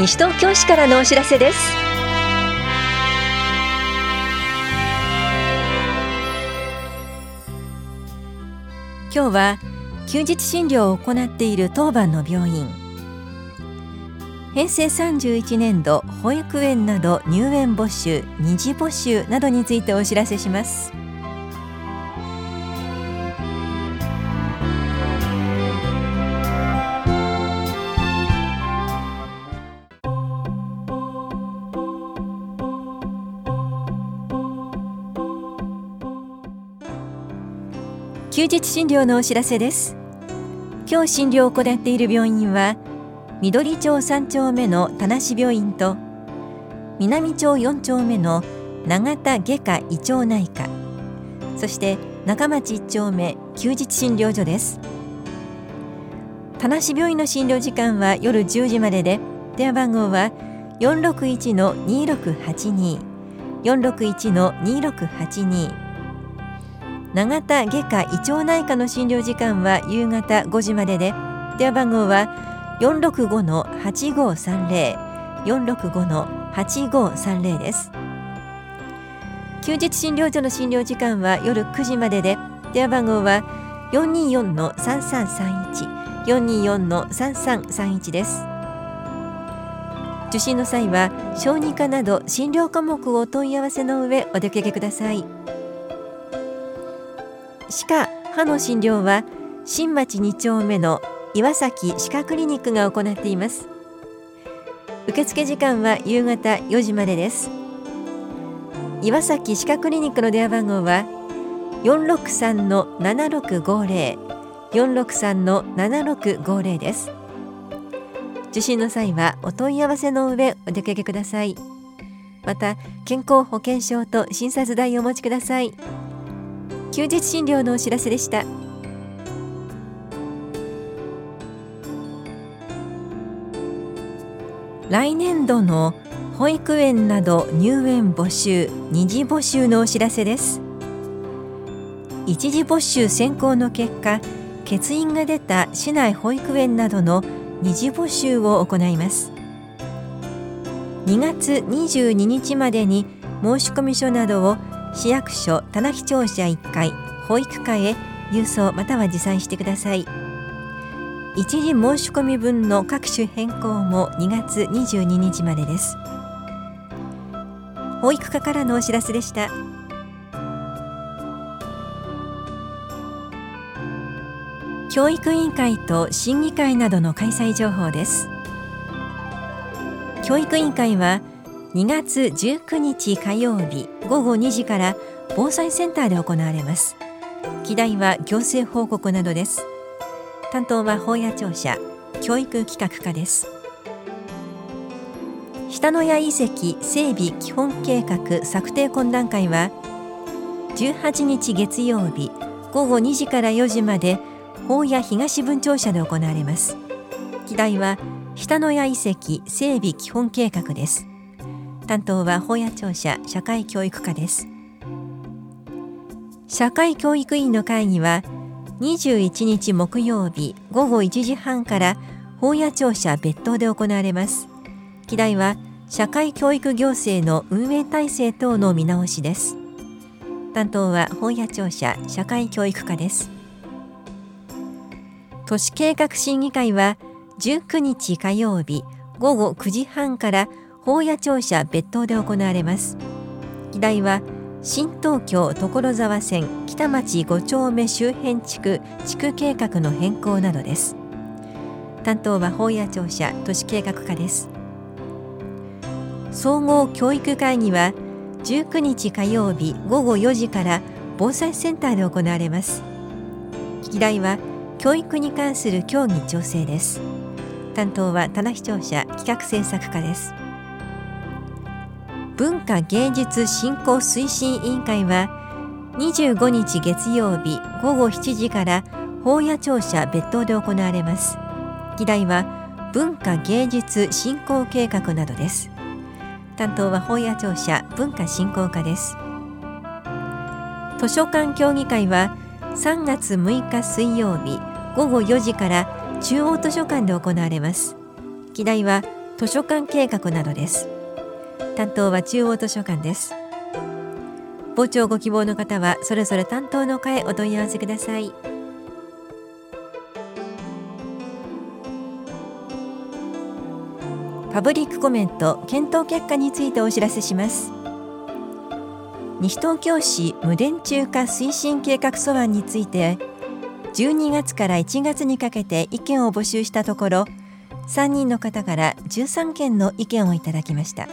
西東京市からのお知らせです。今日は休日診療を行っている当番の病院。平成31年度保育園など入園募集二次募集などについてお知らせします。休日診療のお知らせです。今日診療を行っている病院は緑町3丁目の田無病院と南町4丁目の永田外科胃腸内科そして中町1丁目休日診療所です。田無病院の診療時間は夜10時までで電話番号は461の2682 461の2682永田外科胃腸内科の診療時間は夕方5時までで。電話番号は465の8530 465の8530です。休日診療所の診療時間は夜9時までで。電話番号は424の3331 424の3331です。受診の際は小児科など診療科目を問い合わせの上お出かけください。歯科歯の診療は新町2丁目の岩崎歯科クリニックが行っています。受付時間は夕方4時までです。岩崎歯科クリニックの電話番号は463の7650 463の7650です。受診の際はお問い合わせの上お出かけください。また健康保険証と診察代をお持ちください。休日診療のお知らせでした。来年度の保育園など入園募集二次募集のお知らせです。一次募集選考の結果欠員が出た市内保育園などの二次募集を行います。2月22日までに申込書などを市役所田中庁舎1階保育課へ郵送または持参してください。一時申し込み分の各種変更も2月22日までです。保育課からのお知らせでした。教育委員会と審議会などの開催情報です。教育委員会は2月19日火曜日午後2時から防災センターで行われます。議題は行政報告などです。担当は法屋庁舎教育企画課です。下野谷遺跡整備基本計画策定懇談会は18日月曜日午後2時から4時まで法屋東分庁舎で行われます。議題は下野谷遺跡整備基本計画です。担当は法屋庁舎社会教育課です。社会教育委員の会議は21日木曜日午後1時半から法屋庁舎別当で行われます。議題は社会教育行政の運営体制等の見直しです。担当は法屋庁舎社会教育課です。都市計画審議会は19日火曜日午後9時半から法屋庁舎別当で行われます。議題は新東京所沢線北町5丁目周辺地区地区計画の変更などです。担当は法屋庁舎都市計画課です。総合教育会議は19日火曜日午後4時から防災センターで行われます。議題は教育に関する協議調整です。担当は棚視聴者企画政策課です。文化芸術振興推進委員会は25日月曜日午後7時から法屋庁舎別当で行われます。議題は文化芸術振興計画などです。担当は法屋庁舎文化振興課です。図書館協議会は3月6日水曜日午後4時から中央図書館で行われます。議題は図書館計画などです。担当は中央図書館です。傍聴ご希望の方はそれぞれ担当の課へお問い合わせください。パブリックコメント検討結果についてお知らせします。西東京市無電柱化推進計画素案について12月から1月にかけて意見を募集したところ3人の方から13件の意見をいただきました。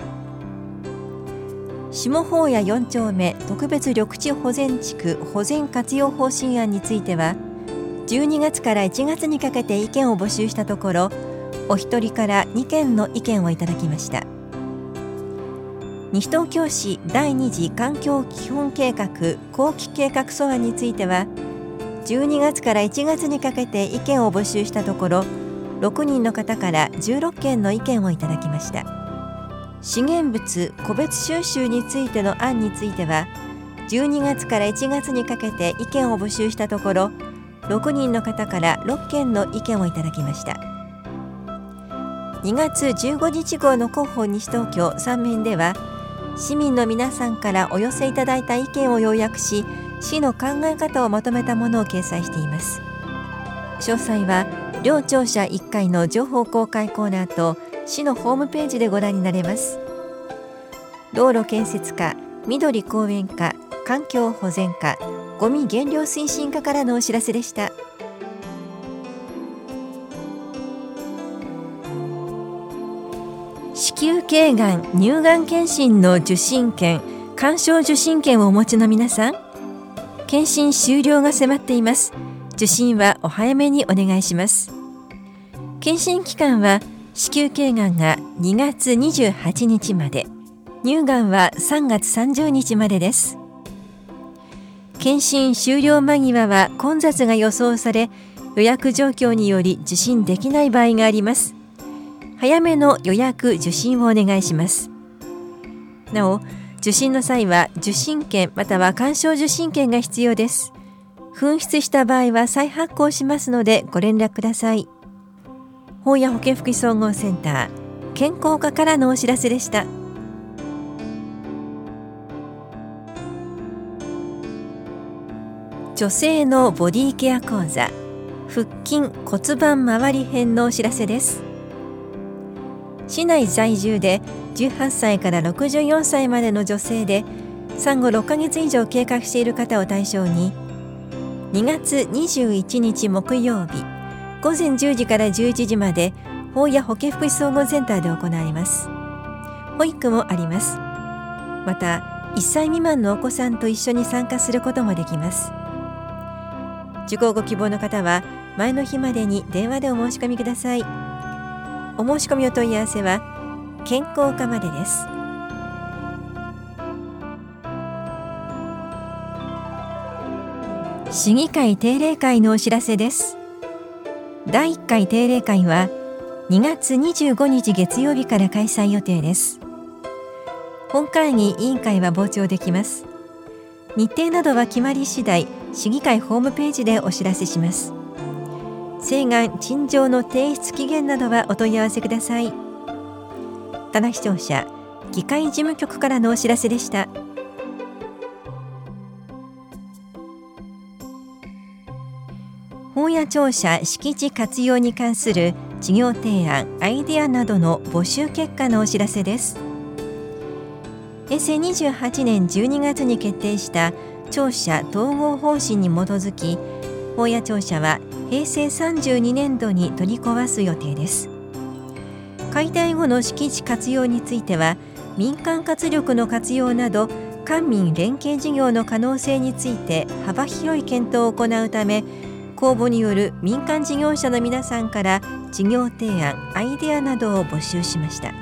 下法屋4丁目特別緑地保全地区保全活用方針案については12月から1月にかけて意見を募集したところお一人から2件の意見をいただきました。西東京市第2次環境基本計画後期計画素案については12月から1月にかけて意見を募集したところ6人の方から16件の意見をいただきました。資源物個別収集についての案については12月から1月にかけて意見を募集したところ6人の方から6件の意見をいただきました。2月15日号の広報西東京3面では市民の皆さんからお寄せいただいた意見を要約し市の考え方をまとめたものを掲載しています。詳細は両庁舎1階の情報公開コーナーと市のホームページでご覧になれます。道路建設課緑公園課環境保全課ゴミ減量推進課からのお知らせでした。子宮頸がん乳がん検診の受診券鑑賞受診券をお持ちの皆さん検診終了が迫っています。受診はお早めにお願いします。検診期間は子宮頸がんが2月28日まで。乳がんは3月30日までです。検診終了間際は混雑が予想され予約状況により受診できない場合があります。早めの予約受診をお願いします。なお受診の際は受診券または鑑賞受診券が必要です。紛失した場合は再発行しますのでご連絡ください。本屋保健福祉総合センター健康課からのお知らせでした。女性のボディケア講座腹筋骨盤周り編のお知らせです。市内在住で18歳から64歳までの女性で産後6ヶ月以上経過している方を対象に2月21日木曜日午前10時から11時まで法や保健福祉総合センターで行われます。保育もあります。また1歳未満のお子さんと一緒に参加することもできます。受講ご希望の方は前の日までに電話でお申し込みください。お申し込みお問い合わせは健康課までです。市議会定例会のお知らせです。第1回定例会は2月25日月曜日から開催予定です。本会議委員会は傍聴できます。日程などは決まり次第市議会ホームページでお知らせします。請願陳情の提出期限などはお問い合わせください。棚視聴者議会事務局からのお知らせでした。本屋庁舎敷地活用に関する事業提案アイデアなどの募集結果のお知らせです。平成28年12月に決定した庁舎統合方針に基づき本屋庁舎は平成32年度に取り壊す予定です。解体後の敷地活用については民間活力の活用など官民連携事業の可能性について幅広い検討を行うため公募による民間事業者の皆さんから事業提案アイデアなどを募集しました。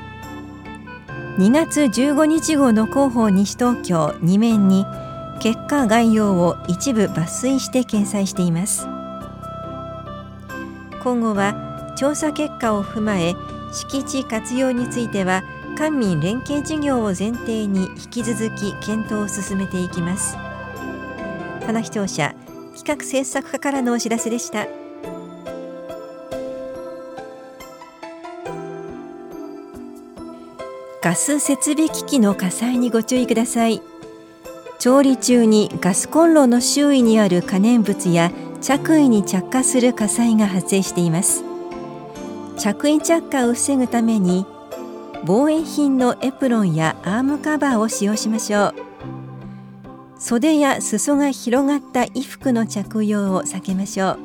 2月15日号の広報西東京2面に結果概要を一部抜粋して掲載しています。今後は調査結果を踏まえ敷地活用については官民連携事業を前提に引き続き検討を進めていきます。棚視聴者企画制作課からのお知らせでした。ガス設備機器の火災にご注意ください。調理中にガスコンロの周囲にある可燃物や着衣に着火する火災が発生しています。着衣着火を防ぐために防衛品のエプロンやアームカバーを使用しましょう。袖や裾が広がった衣服の着用を避けましょう。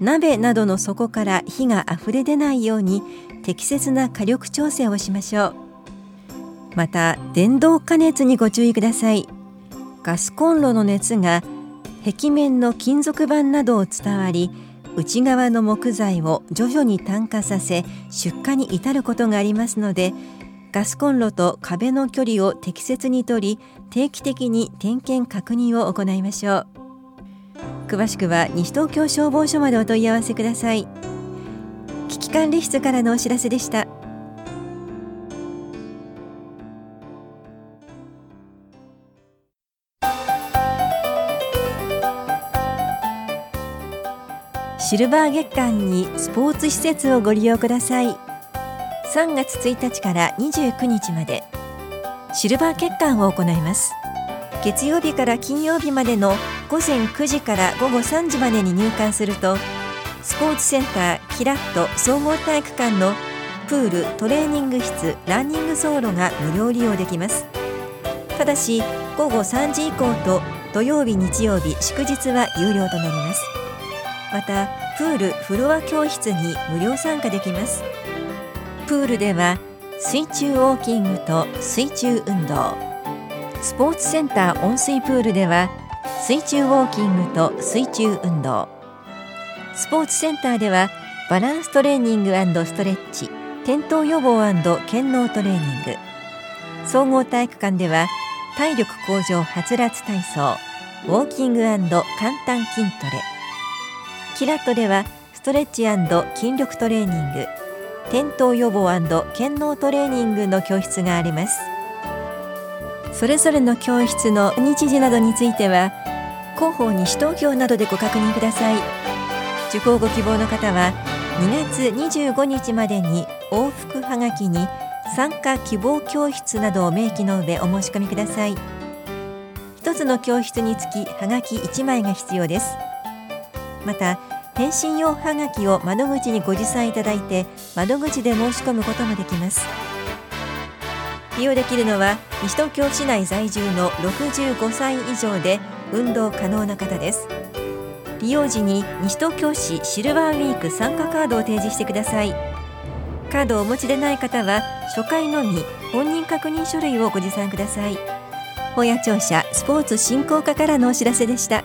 鍋などの底から火があふれ出ないように適切な火力調整をしましょう。また電動加熱にご注意ください。ガスコンロの熱が壁面の金属板などを伝わり内側の木材を徐々に炭化させ出荷に至ることがありますのでガスコンロと壁の距離を適切にとり定期的に点検確認を行いましょう。詳しくは西東京消防署までお問い合わせください。危機管理室からのお知らせでした。シルバー月間にスポーツ施設をご利用ください。3月1日から29日まで。シルバー月間を行います。月曜日から金曜日までの午前9時から午後3時までに入館するとスポーツセンターキラット総合体育館のプールトレーニング室ランニング走路が無料利用できます。ただし午後3時以降と土曜日日曜日祝日は有料となります。またプールフロア教室に無料参加できます。プールでは水中ウォーキングと水中運動スポーツセンター温水プールでは水中ウォーキングと水中運動。スポーツセンターではバランストレーニングストレッチ転倒予防健脳トレーニング。総合体育館では体力向上はつらつ体操ウォーキング簡単筋トレ。キラットではストレッチ筋力トレーニング。転倒予防健脳トレーニングの教室があります。それぞれの教室の日時などについては広報西東京などでご確認ください。受講ご希望の方は2月25日までに往復はがきに参加希望教室などを明記の上お申し込みください。一つの教室につきはがき1枚が必要です。また返信用はがきを窓口にご持参いただいて窓口で申し込むこともできます。利用できるのは西東京市内在住の65歳以上で運動可能な方です。利用時に西東京市シルバーウィーク参加カードを提示してください。カードをお持ちでない方は初回のみ本人確認書類をご持参ください。本屋庁舎スポーツ振興課からのお知らせでした。